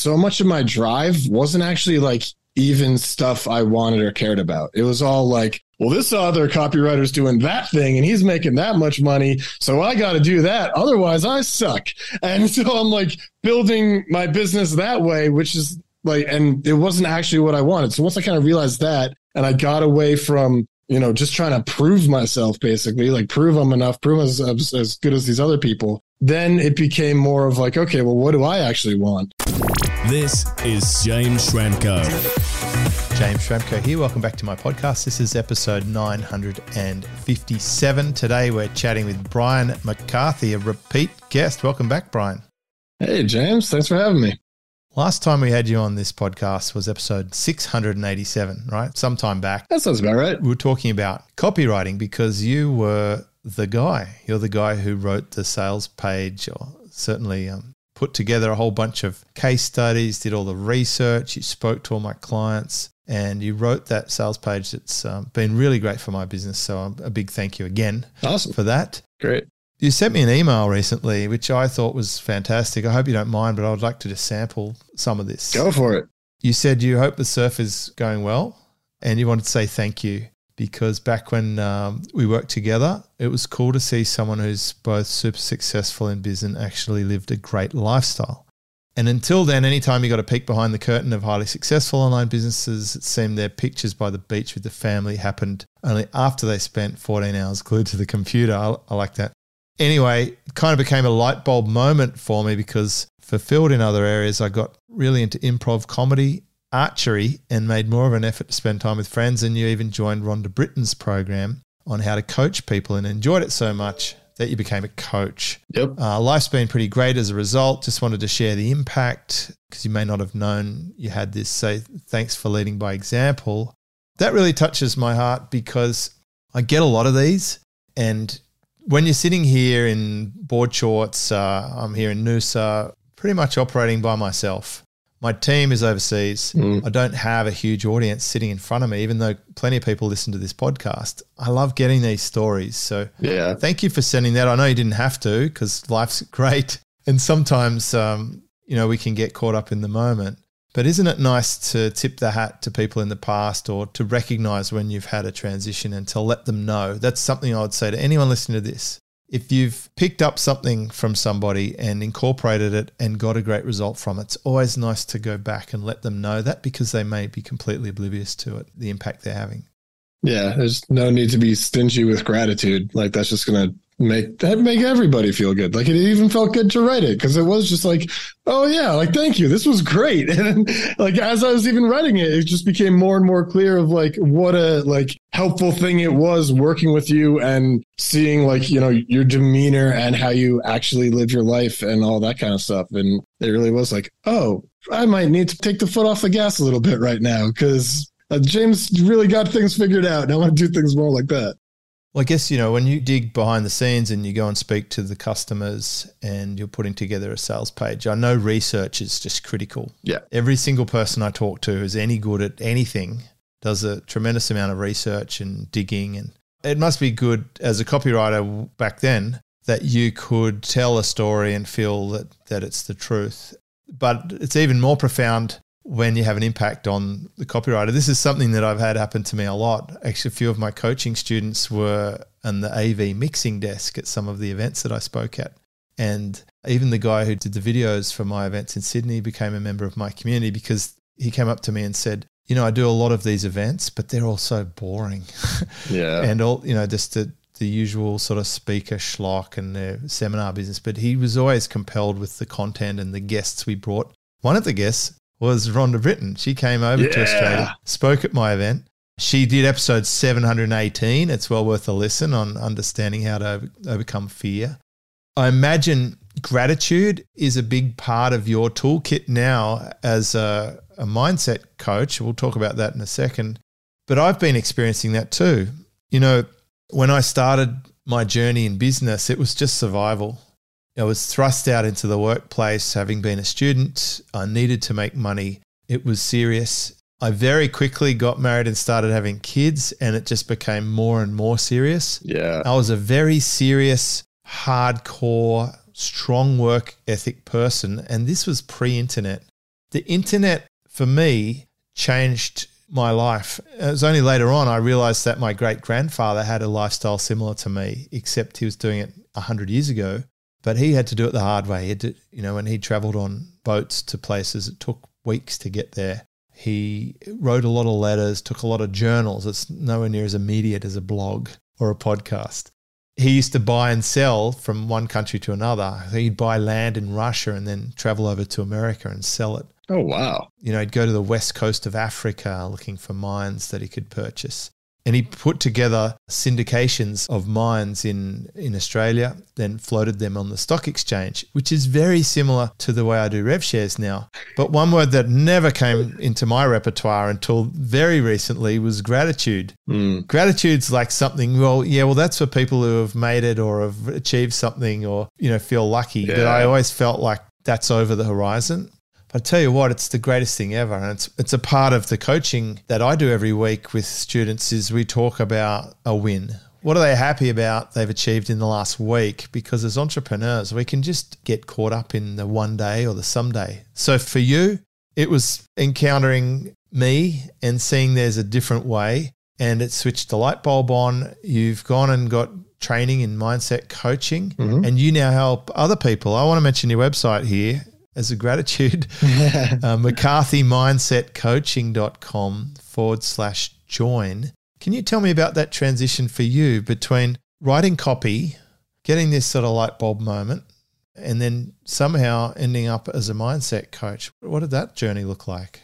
so much of my drive wasn't actually like even stuff I wanted or cared about. It was all like, well, this other copywriter's doing that thing and he's making that much money. So I got to do that. Otherwise, I suck. And so I'm like building my business that way, which is like, and it wasn't actually what I wanted. So once I kind of realized that and I got away from, you know, just trying to prove myself basically, like prove I'm enough, prove as, as, as good as these other people, then it became more of like, okay, well, what do I actually want? This is James Schramko. James Schramko here. Welcome back to my podcast. This is episode 957. Today we're chatting with Brian McCarthy, a repeat guest. Welcome back, Brian. Hey, James. Thanks for having me. Last time we had you on this podcast was episode 687, right? Sometime back. That sounds about right. We were talking about copywriting because you were the guy. You're the guy who wrote the sales page or certainly um, put together a whole bunch of case studies, did all the research, you spoke to all my clients, and you wrote that sales page that's um, been really great for my business. So a big thank you again awesome. for that. Great. You sent me an email recently, which I thought was fantastic. I hope you don't mind, but I would like to just sample some of this. Go for it. You said you hope the surf is going well, and you wanted to say thank you because back when um, we worked together, it was cool to see someone who's both super successful in business and actually lived a great lifestyle. And until then, anytime you got a peek behind the curtain of highly successful online businesses, it seemed their pictures by the beach with the family happened only after they spent 14 hours glued to the computer. I, I like that. Anyway, it kind of became a light bulb moment for me because fulfilled in other areas, I got really into improv comedy archery and made more of an effort to spend time with friends. And you even joined Rhonda Britten's program on how to coach people and enjoyed it so much that you became a coach. Yep. Uh, life's been pretty great as a result. Just wanted to share the impact because you may not have known you had this. So thanks for leading by example. That really touches my heart because I get a lot of these. And when you're sitting here in board shorts, uh, I'm here in Noosa, pretty much operating by myself. My team is overseas. Mm. I don't have a huge audience sitting in front of me, even though plenty of people listen to this podcast. I love getting these stories. So, yeah, thank you for sending that. I know you didn't have to because life's great. And sometimes, um, you know, we can get caught up in the moment. But isn't it nice to tip the hat to people in the past or to recognize when you've had a transition and to let them know? That's something I would say to anyone listening to this if you've picked up something from somebody and incorporated it and got a great result from it, it's always nice to go back and let them know that because they may be completely oblivious to it, the impact they're having. Yeah, there's no need to be stingy with gratitude. Like that's just going to make that make everybody feel good. Like it even felt good to write it because it was just like, oh yeah, like thank you, this was great. And like as I was even writing it, it just became more and more clear of like what a like helpful thing it was working with you and seeing like you know your demeanor and how you actually live your life and all that kind of stuff. And it really was like, oh, I might need to take the foot off the gas a little bit right now because uh, James really got things figured out, and I want to do things more like that. Well, I guess, you know, when you dig behind the scenes and you go and speak to the customers and you're putting together a sales page, I know research is just critical. Yeah. Every single person I talk to who's any good at anything does a tremendous amount of research and digging. And it must be good as a copywriter back then that you could tell a story and feel that, that it's the truth. But it's even more profound when you have an impact on the copywriter. This is something that I've had happen to me a lot. Actually, a few of my coaching students were on the AV mixing desk at some of the events that I spoke at. And even the guy who did the videos for my events in Sydney became a member of my community because he came up to me and said, you know, I do a lot of these events, but they're all so boring. Yeah. and all, you know, just the, the usual sort of speaker schlock and the seminar business. But he was always compelled with the content and the guests we brought. One of the guests was Rhonda Britten. She came over yeah. to Australia, spoke at my event. She did episode 718. It's well worth a listen on understanding how to overcome fear. I imagine gratitude is a big part of your toolkit now as a, a mindset coach. We'll talk about that in a second. But I've been experiencing that too. You know, when I started my journey in business, it was just survival. I was thrust out into the workplace having been a student. I needed to make money. It was serious. I very quickly got married and started having kids, and it just became more and more serious. Yeah. I was a very serious, hardcore, strong work ethic person, and this was pre internet. the internet for me changed my life. It was only later on I realized that my great grandfather had a lifestyle similar to me, except he was doing it 100 years ago. But he had to do it the hard way. He had to, you know, when he traveled on boats to places, it took weeks to get there. He wrote a lot of letters, took a lot of journals. It's nowhere near as immediate as a blog or a podcast. He used to buy and sell from one country to another. He'd buy land in Russia and then travel over to America and sell it. Oh, wow. You know, he'd go to the west coast of Africa looking for mines that he could purchase. And he put together syndications of mines in, in Australia, then floated them on the stock exchange, which is very similar to the way I do rev shares now. But one word that never came into my repertoire until very recently was gratitude. Mm. Gratitude's like something, well, yeah, well, that's for people who have made it or have achieved something or, you know, feel lucky. But I always felt like that's over the horizon. But I tell you what, it's the greatest thing ever. And it's it's a part of the coaching that I do every week with students is we talk about a win. What are they happy about they've achieved in the last week? Because as entrepreneurs, we can just get caught up in the one day or the someday. So for you, it was encountering me and seeing there's a different way and it switched the light bulb on. You've gone and got training in mindset coaching Mhm. and you now help other people. I want to mention your website here as a gratitude uh, McCarthyMindsetCoaching.com forward slash join. Can you tell me about that transition for you between writing copy, getting this sort of light bulb moment, and then somehow ending up as a mindset coach? What did that journey look like?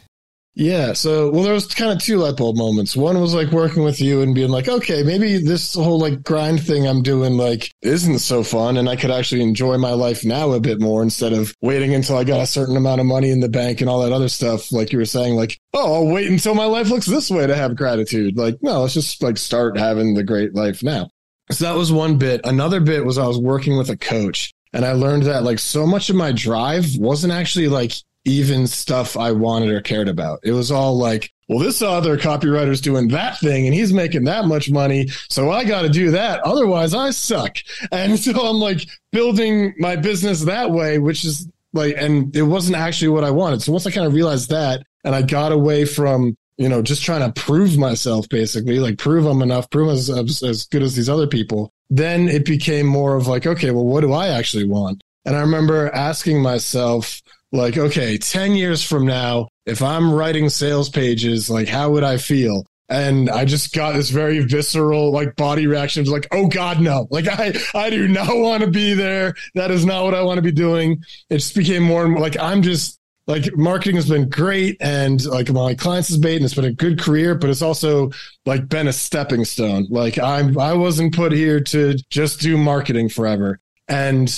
Yeah. So, well, there was kind of two light bulb moments. One was like working with you and being like, okay, maybe this whole like grind thing I'm doing like isn't so fun, and I could actually enjoy my life now a bit more instead of waiting until I got a certain amount of money in the bank and all that other stuff. Like you were saying, like, oh, I'll wait until my life looks this way to have gratitude. Like, no, let's just like start having the great life now. So that was one bit. Another bit was I was working with a coach and I learned that like so much of my drive wasn't actually like even stuff I wanted or cared about. It was all like, well, this other copywriter's doing that thing and he's making that much money. So I got to do that. Otherwise I suck. And so I'm like building my business that way, which is like, and it wasn't actually what I wanted. So once I kind of realized that and I got away from you know, just trying to prove myself, basically, like prove I'm enough, prove as, as, as good as these other people. Then it became more of like, okay, well, what do I actually want? And I remember asking myself, like, okay, 10 years from now, if I'm writing sales pages, like, how would I feel? And I just got this very visceral, like body reaction like, oh God, no. Like I, I do not want to be there. That is not what I want to be doing. It just became more and more like I'm just like marketing has been great and like my clients has made and it's been a good career, but it's also like been a stepping stone. Like I'm I wasn't put here to just do marketing forever. And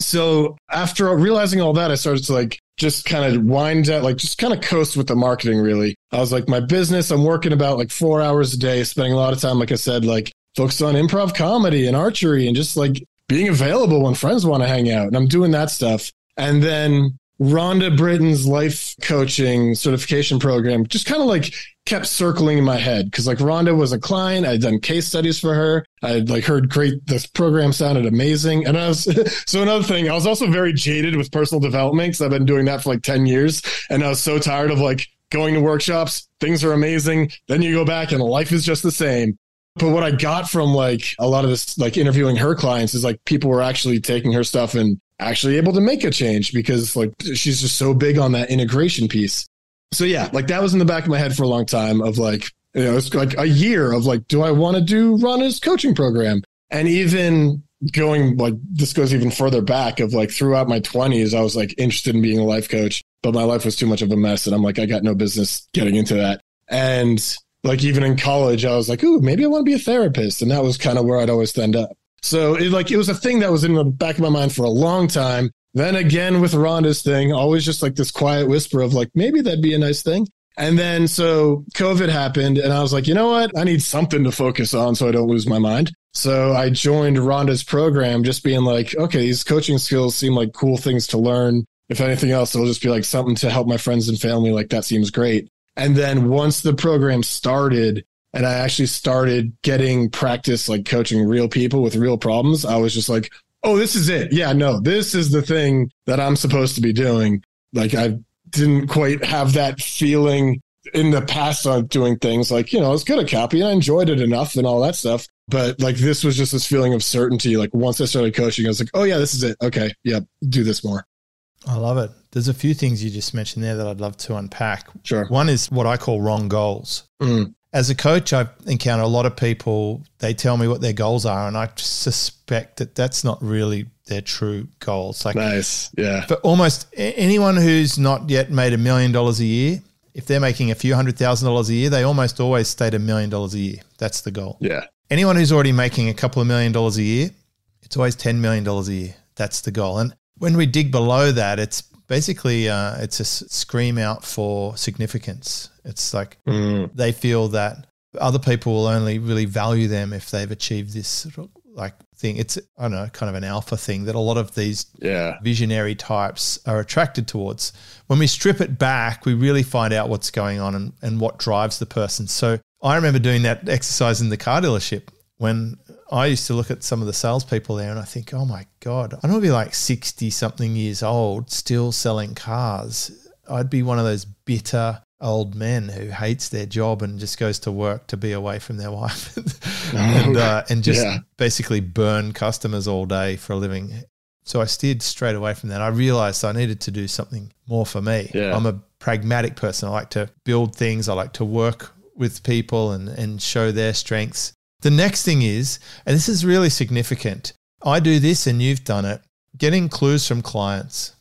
so after realizing all that, I started to like just kind of wind down, like just kind of coast with the marketing really. I was like, my business, I'm working about like four hours a day, spending a lot of time, like I said, like focused on improv comedy and archery and just like being available when friends want to hang out. And I'm doing that stuff. And then Rhonda Britten's life coaching certification program just kind of like kept circling in my head because like Rhonda was a client. I'd done case studies for her. I'd like heard great. This program sounded amazing. And I was, so another thing, I was also very jaded with personal development because I've been doing that for like 10 years. And I was so tired of like going to workshops. Things are amazing. Then you go back and life is just the same. But what I got from like a lot of this, like interviewing her clients is like people were actually taking her stuff and actually able to make a change because like she's just so big on that integration piece. So yeah, like that was in the back of my head for a long time of like, you know, it's like a year of like, do I want to do Rhonda's coaching program? And even going like, this goes even further back of like throughout my twenties, I was like interested in being a life coach, but my life was too much of a mess. And I'm like, I got no business getting into that. And like even in college, I was like, ooh, maybe I want to be a therapist. And that was kind of where I'd always end up. So it like it was a thing that was in the back of my mind for a long time. Then again with Rhonda's thing, always just like this quiet whisper of like maybe that'd be a nice thing. And then so COVID happened and I was like, you know what? I need something to focus on so I don't lose my mind. So I joined Rhonda's program just being like, okay, these coaching skills seem like cool things to learn. If anything else, it'll just be like something to help my friends and family. Like that seems great. And then once the program started, and I actually started getting practice like coaching real people with real problems, I was just like, oh, this is it. Yeah, no, this is the thing that I'm supposed to be doing. Like I didn't quite have that feeling in the past on doing things like, you know, I was good at copy and I enjoyed it enough and all that stuff. But like this was just this feeling of certainty. Like once I started coaching, I was like, oh yeah, this is it. Okay. Yeah. Do this more. I love it. There's a few things you just mentioned there that I'd love to unpack. Sure. One is what I call wrong goals. Mm. As a coach, I encounter a lot of people, they tell me what their goals are, and I suspect that that's not really their true goals. Like, nice. Yeah. But almost anyone who's not yet made a million dollars a year, if they're making a few hundred thousand dollars a year, they almost always state a million dollars a year. That's the goal. Yeah. Anyone who's already making a couple of million dollars a year, it's always $10 million a year. That's the goal. And when we dig below that, it's basically uh, it's a scream out for significance. It's like mm. they feel that other people will only really value them if they've achieved this sort of like thing. It's I don't know, kind of an alpha thing that a lot of these yeah. visionary types are attracted towards. When we strip it back, we really find out what's going on and, and what drives the person. So I remember doing that exercise in the car dealership when I used to look at some of the salespeople there and I think, oh my God, I don't be like 60 something years old still selling cars. I'd be one of those bitter old men who hates their job and just goes to work to be away from their wife and, uh, and just Yeah. basically burn customers all day for a living. So I steered straight away from that. I realized I needed to do something more for me. Yeah. I'm a pragmatic person. I like to build things. I like to work with people and, and show their strengths. The next thing is, and this is really significant, I do this and you've done it, getting clues from clients.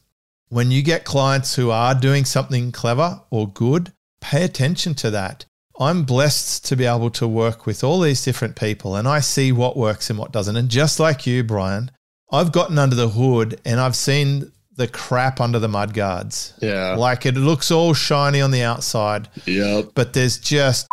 When you get clients who are doing something clever or good, pay attention to that. I'm blessed to be able to work with all these different people and I see what works and what doesn't. And just like you, Brian, I've gotten under the hood and I've seen the crap under the mud guards. Yeah. Like it looks all shiny on the outside, Yep. but there's just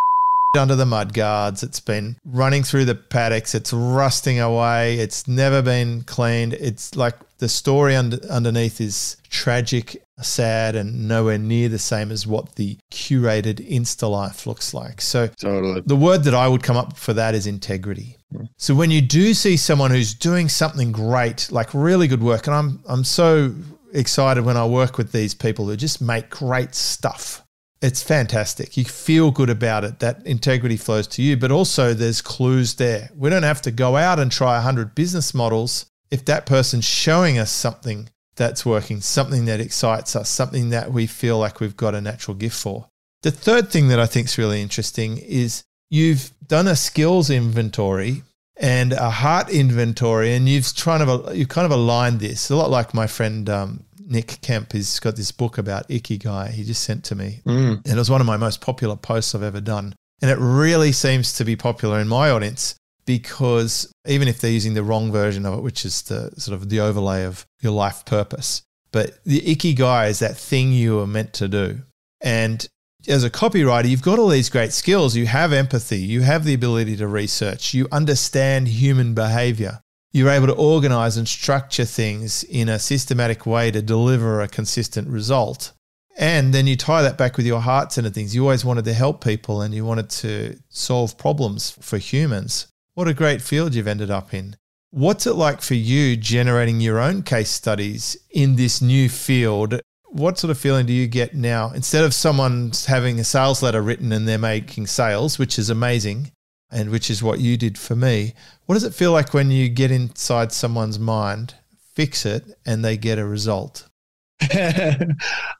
under the mud guards. It's been running through the paddocks. It's rusting away. It's never been cleaned. It's like the story under, underneath is tragic, sad, and nowhere near the same as what the curated Insta life looks like. So Totally. the word that I would come up for that is integrity. Mm. So when you do see someone who's doing something great, like really good work, and I'm I'm so excited when I work with these people who just make great stuff. It's fantastic. You feel good about it. That integrity flows to you, but also there's clues there. We don't have to go out and try 100 business models if that person's showing us something that's working, something that excites us, something that we feel like we've got a natural gift for. The third thing that I think is really interesting is you've done a skills inventory and a heart inventory, and you've trying of you've kind of aligned this a lot like my friend um, Nick Kemp. He's got this book about ikigai. He just sent to me, Mm. and it was one of my most popular posts I've ever done. And it really seems to be popular in my audience because even if they're using the wrong version of it, which is the sort of the overlay of your life purpose, but the ikigai is that thing you are meant to do. And as a copywriter, you've got all these great skills. You have empathy, you have the ability to research, you understand human behavior. You're able to organize and structure things in a systematic way to deliver a consistent result. And then you tie that back with your heart center things. You always wanted to help people and you wanted to solve problems for humans. What a great field you've ended up in. What's it like for you generating your own case studies in this new field? What sort of feeling do you get now? Instead of someone having a sales letter written and they're making sales, which is amazing, and which is what you did for me, what does it feel like when you get inside someone's mind, fix it, and they get a result?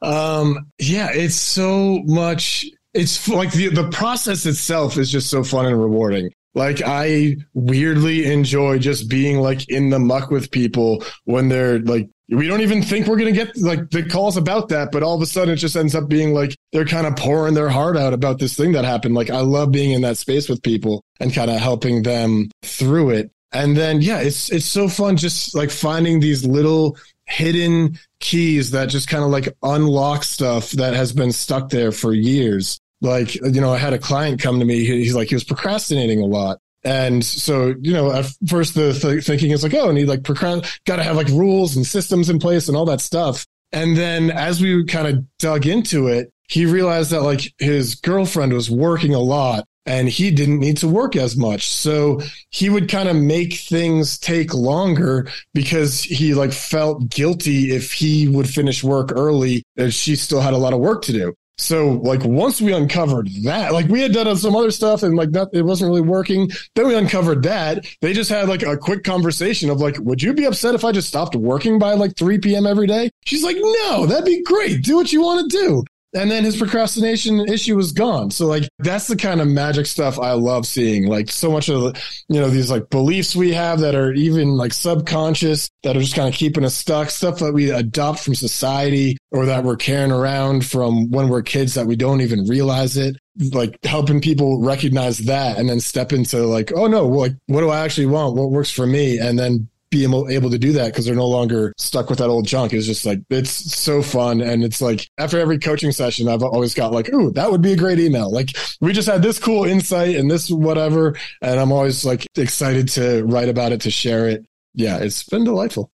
um, yeah, it's so much. It's like the the process itself is just so fun and rewarding. Like I weirdly enjoy just being like in the muck with people when they're like we don't even think we're gonna get like the calls about that, but all of a sudden it just ends up being like they're kind of pouring their heart out about this thing that happened. Like I love being in that space with people and kind of helping them through it. And then yeah, it's it's so fun just like finding these little hidden keys that just kind of like unlock stuff that has been stuck there for years. Like, you know, I had a client come to me. He's like, he was procrastinating a lot. And so, you know, at first the th- thinking is like, oh, and he like got to have like rules and systems in place and all that stuff. And then as we kind of dug into it, he realized that like his girlfriend was working a lot and he didn't need to work as much. So he would kind of make things take longer because he like felt guilty if he would finish work early and she still had a lot of work to do. So like once we uncovered that, like we had done some other stuff and like that it wasn't really working. Then we uncovered that. They just had like a quick conversation of like, would you be upset if I just stopped working by like 3 p.m. every day? She's like, no, that'd be great. Do what you want to do and then his procrastination issue was gone. So like that's the kind of magic stuff I love seeing. Like so much of the, you know, these like beliefs we have that are even like subconscious that are just kind of keeping us stuck, stuff that we adopt from society or that we're carrying around from when we're kids that we don't even realize it. Like helping people recognize that and then step into like, oh no, like what do I actually want? What works for me? And then be able to do that because they're no longer stuck with that old junk. It's just like, it's so fun. And it's like after every coaching session, I've always got like, ooh, that would be a great email. Like we just had this cool insight and this whatever. And I'm always like excited to write about it, to share it. Yeah, it's been delightful.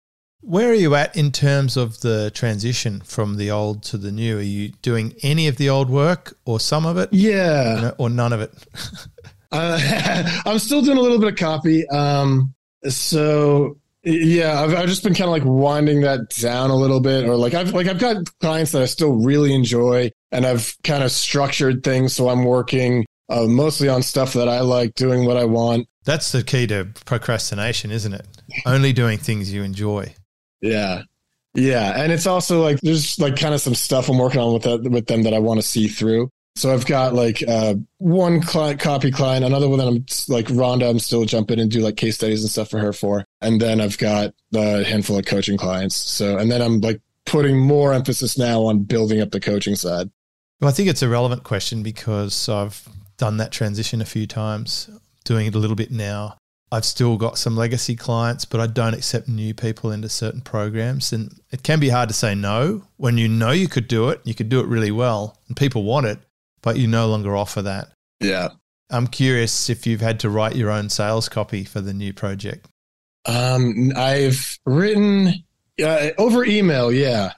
Where are you at in terms of the transition from the old to the new? Are you doing any of the old work or some of it? Yeah. Or none of it? uh, I'm still doing a little bit of copy. Um, so yeah, I've, I've just been kind of like winding that down a little bit, or like I've like I've got clients that I still really enjoy, and I've kind of structured things so I'm working uh, mostly on stuff that I like, doing what I want. That's the key to procrastination, isn't it? Only doing things you enjoy. Yeah, yeah, and it's also like there's like kind of some stuff I'm working on with that with them that I want to see through. So I've got like uh, one client, copy client, another one that I'm like Rhonda. I'm still jumping and do like case studies and stuff for her for, and then I've got a handful of coaching clients. So and then I'm like putting more emphasis now on building up the coaching side. Well, I think it's a relevant question because I've done that transition a few times, doing it a little bit now. I've still got some legacy clients, but I don't accept new people into certain programs. And it can be hard to say no when you know you could do it, you could do it really well, and people want it but you no longer offer that. Yeah. I'm curious if you've had to write your own sales copy for the new project. Um, I've written uh, over email. Yeah.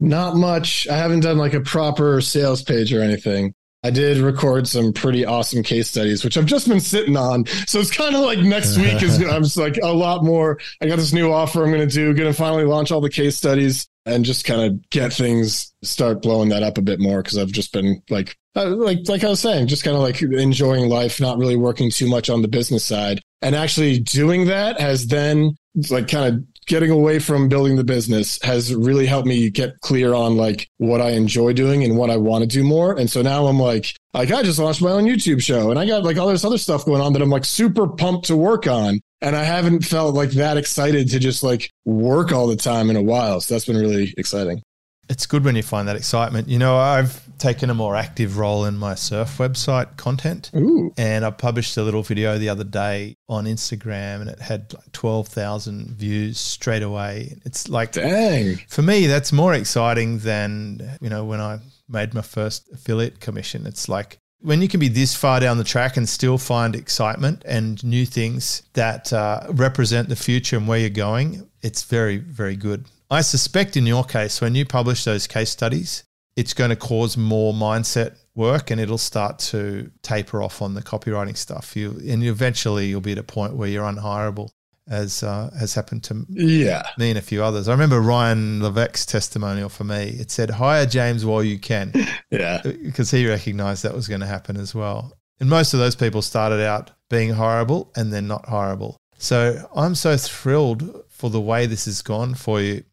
Not much. I haven't done like a proper sales page or anything. I did record some pretty awesome case studies, which I've just been sitting on. So it's kind of like next week is I'm just like a lot more. I got this new offer I'm going to do. Going to finally launch all the case studies and just kind of get things start blowing that up a bit more because I've just been like uh, like like I was saying, just kind of like enjoying life, not really working too much on the business side, and actually doing that has then like kind of getting away from building the business has really helped me get clear on like what I enjoy doing and what I want to do more. And so now I'm like, like I just launched my own YouTube show and I got like all this other stuff going on that I'm like super pumped to work on. And I haven't felt like that excited to just like work all the time in a while. So that's been really exciting. It's good when you find that excitement. You know, I've taken a more active role in my surf website content. Ooh. And I published a little video the other day on Instagram and it had like 12,000 views straight away. It's like, dang. For me, that's more exciting than, you know, when I made my first affiliate commission. It's like, when you can be this far down the track and still find excitement and new things that uh, represent the future and where you're going, it's very, very good. I suspect in your case, when you publish those case studies, it's going to cause more mindset work and it'll start to taper off on the copywriting stuff. You and eventually you'll be at a point where you're unhireable, as uh, has happened to yeah. me and a few others. I remember Ryan Levesque's testimonial for me. It said, "Hire James while you can," yeah, because he recognised that was going to happen as well. And most of those people started out being hireable and then not hireable. So I'm so thrilled for the way this has gone for you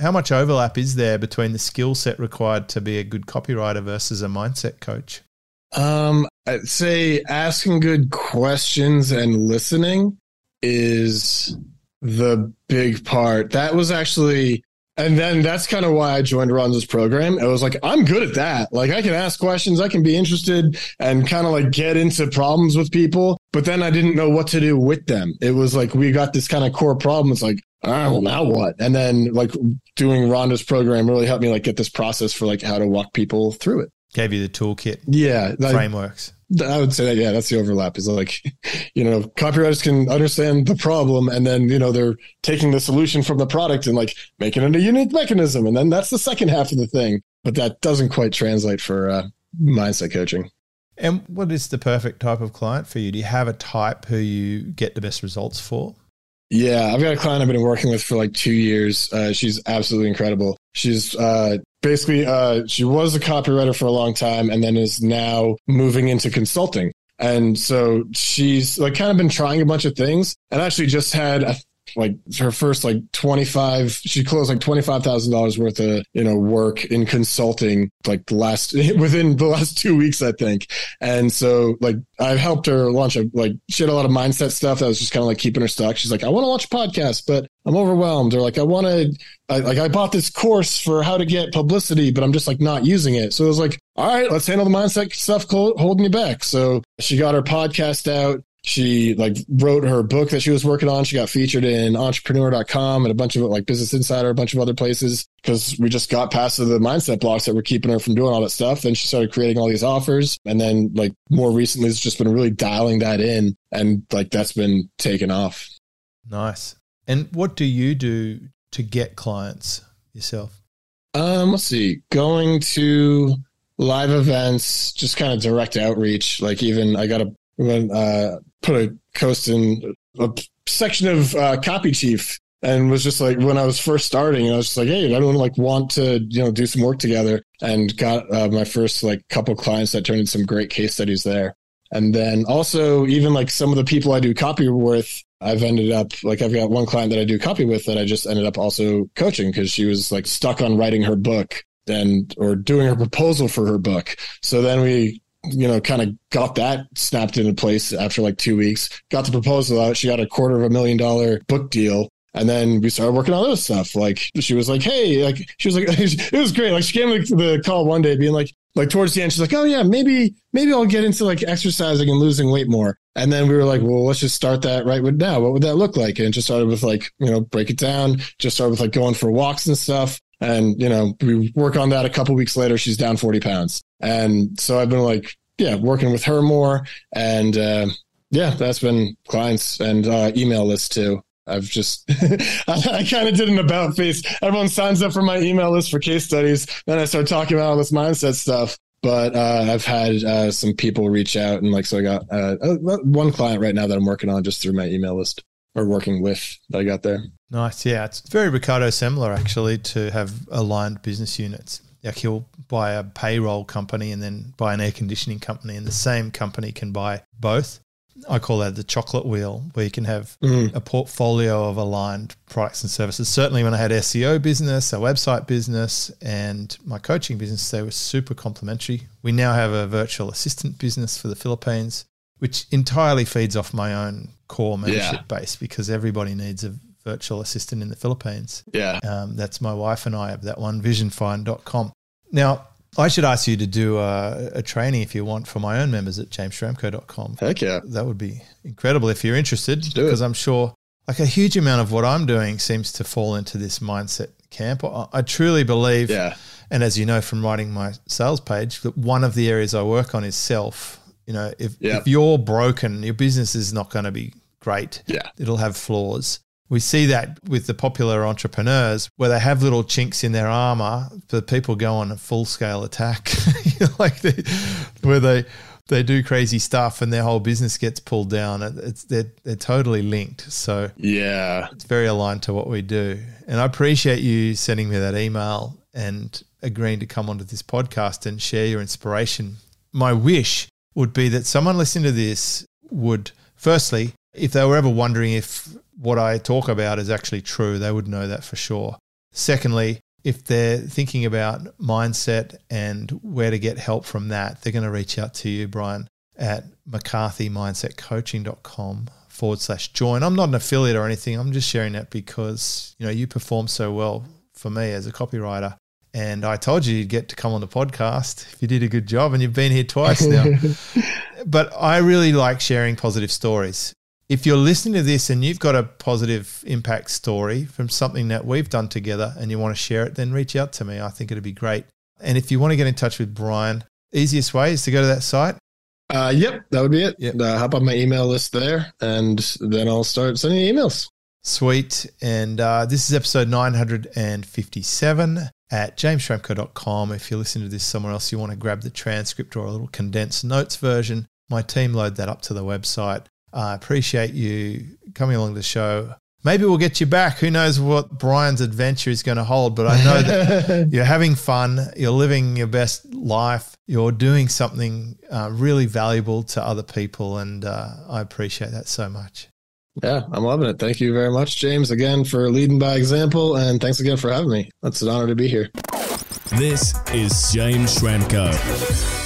how much overlap is there between the skill set required to be a good copywriter versus a mindset coach? Um, I'd say asking good questions and listening is the big part. That was actually, and then that's kind of why I joined Ron's program. It was like, I'm good at that. Like, I can ask questions, I can be interested and kind of like get into problems with people. But then I didn't know what to do with them. It was like, we got this kind of core problem. It's like, ah, well, now what? And then like doing Rhonda's program really helped me like get this process for like how to walk people through it. Gave you the toolkit. Yeah. Frameworks. I would say that, yeah, that's the overlap is like, you know, copywriters can understand the problem and then, you know, they're taking the solution from the product and like making it a unique mechanism. And then that's the second half of the thing. But that doesn't quite translate for uh, mindset coaching. And what is the perfect type of client for you? Do you have a type who you get the best results for? Yeah, I've got a client I've been working with for like two years. Uh, she's absolutely incredible. She's uh, basically uh, she was a copywriter for a long time, and then is now moving into consulting. And so she's like kind of been trying a bunch of things, and actually just had a like her first like 25 she closed like $25,000 worth of you know work in consulting like the last within the last 2 weeks I think. And so like I helped her launch a like she had a lot of mindset stuff that was just kind of like keeping her stuck. She's like I want to launch a podcast but I'm overwhelmed. Or like I want to I, like I bought this course for how to get publicity but I'm just like not using it. So it was like all right let's handle the mindset stuff holding you back. So she got her podcast out she like wrote her book that she was working on. She got featured in entrepreneur.com and a bunch of like Business Insider, a bunch of other places because we just got past the mindset blocks that were keeping her from doing all that stuff. Then she started creating all these offers. And then like more recently, it's just been really dialing that in. And like that's been taken off. Nice. And what do you do to get clients yourself? Um, let's see. Going to live events, just kind of direct outreach. Like even I got a when uh, put a coast in a section of uh, Copy Chief and was just like when I was first starting, I was just like, hey, I don't like want to you know do some work together, and got uh, my first like couple clients that turned into some great case studies there. And then also even like some of the people I do copy with, I've ended up like I've got one client that I do copy with that I just ended up also coaching because she was like stuck on writing her book and or doing her proposal for her book. So then we you know, kind of got that snapped into place after like two weeks. Got the proposal out. She got a quarter of a million dollar book deal. And then we started working on other stuff. Like she was like, "Hey," like she was like, it was great. Like she came the call one day, being like, like towards the end, she's like, "Oh yeah, maybe, maybe I'll get into like exercising and losing weight more." And then we were like, "Well, let's just start that right with now. What would that look like?" And just started with like, you know, break it down. Just started with like going for walks and stuff. And you know, we work on that. A couple weeks later, she's down forty pounds. And so I've been like, yeah, working with her more. And uh, yeah, that's been clients and uh, email list too. I've just, I, I kind of did an about face. Everyone signs up for my email list for case studies. Then I start talking about all this mindset stuff. But uh, I've had uh, some people reach out and like, so I got uh, uh, one client right now that I'm working on just through my email list or working with that I got there. Nice. Yeah. It's very Ricardo Semler actually to have aligned business units like he'll buy a payroll company and then buy an air conditioning company, and the same company can buy both. I call that the chocolate wheel, where you can have mm. a portfolio of aligned products and services. Certainly, when I had SEO business, a website business, and my coaching business, they were super complementary. We now have a virtual assistant business for the Philippines, which entirely feeds off my own core membership yeah. base because everybody needs a virtual assistant in the Philippines. Yeah. Um, that's my wife and I have that one, visionfind.com. Now, I should ask you to do a, a, training if you want for my own members at jamesschramko.com. Heck yeah. That would be incredible if you're interested because I'm sure like a huge amount of what I'm doing seems to fall into this mindset camp. I, I truly believe, yeah. and as you know from writing my sales page, that one of the areas I work on is self. You know, if, yep. if you're broken, your business is not going to be great. Yeah. It'll have flaws. We see that with the popular entrepreneurs where they have little chinks in their armor, but people go on a full scale attack, like they, where they they do crazy stuff and their whole business gets pulled down. It's they're they're totally linked. So yeah, it's very aligned to what we do. And I appreciate you sending me that email and agreeing to come onto this podcast and share your inspiration. My wish would be that someone listening to this would firstly, if they were ever wondering if what I talk about is actually true, they would know that for sure. Secondly, if they're thinking about mindset and where to get help from that, they're going to reach out to you, Brian, at mccarthymindsetcoaching.com forward slash join. I'm not an affiliate or anything. I'm just sharing that because, you know, you perform so well for me as a copywriter. And I told you you'd get to come on the podcast if you did a good job, and you've been here twice now. but I really like sharing positive stories if you're listening to this and you've got a positive impact story from something that we've done together and you want to share it, then reach out to me. I think it'd be great. And if you want to get in touch with Brian, easiest way is to go to that site. Uh, yep, that would be it. Yep. Uh, hop on my email list there, and then I'll start sending emails. Sweet. And uh, this is episode 957. At jamesschramko.com. If you're listening to this somewhere else, you want to grab the transcript or a little condensed notes version, my team load that up to the website. I appreciate you coming along to the show. Maybe we'll get you back. Who knows what Brian's adventure is going to hold, but I know that you're having fun. You're living your best life. You're doing something uh, really valuable to other people. And uh, I appreciate that so much. Yeah, I'm loving it. Thank you very much, James, again for leading by example. And thanks again for having me. It's an honor to be here. This is James Schramko.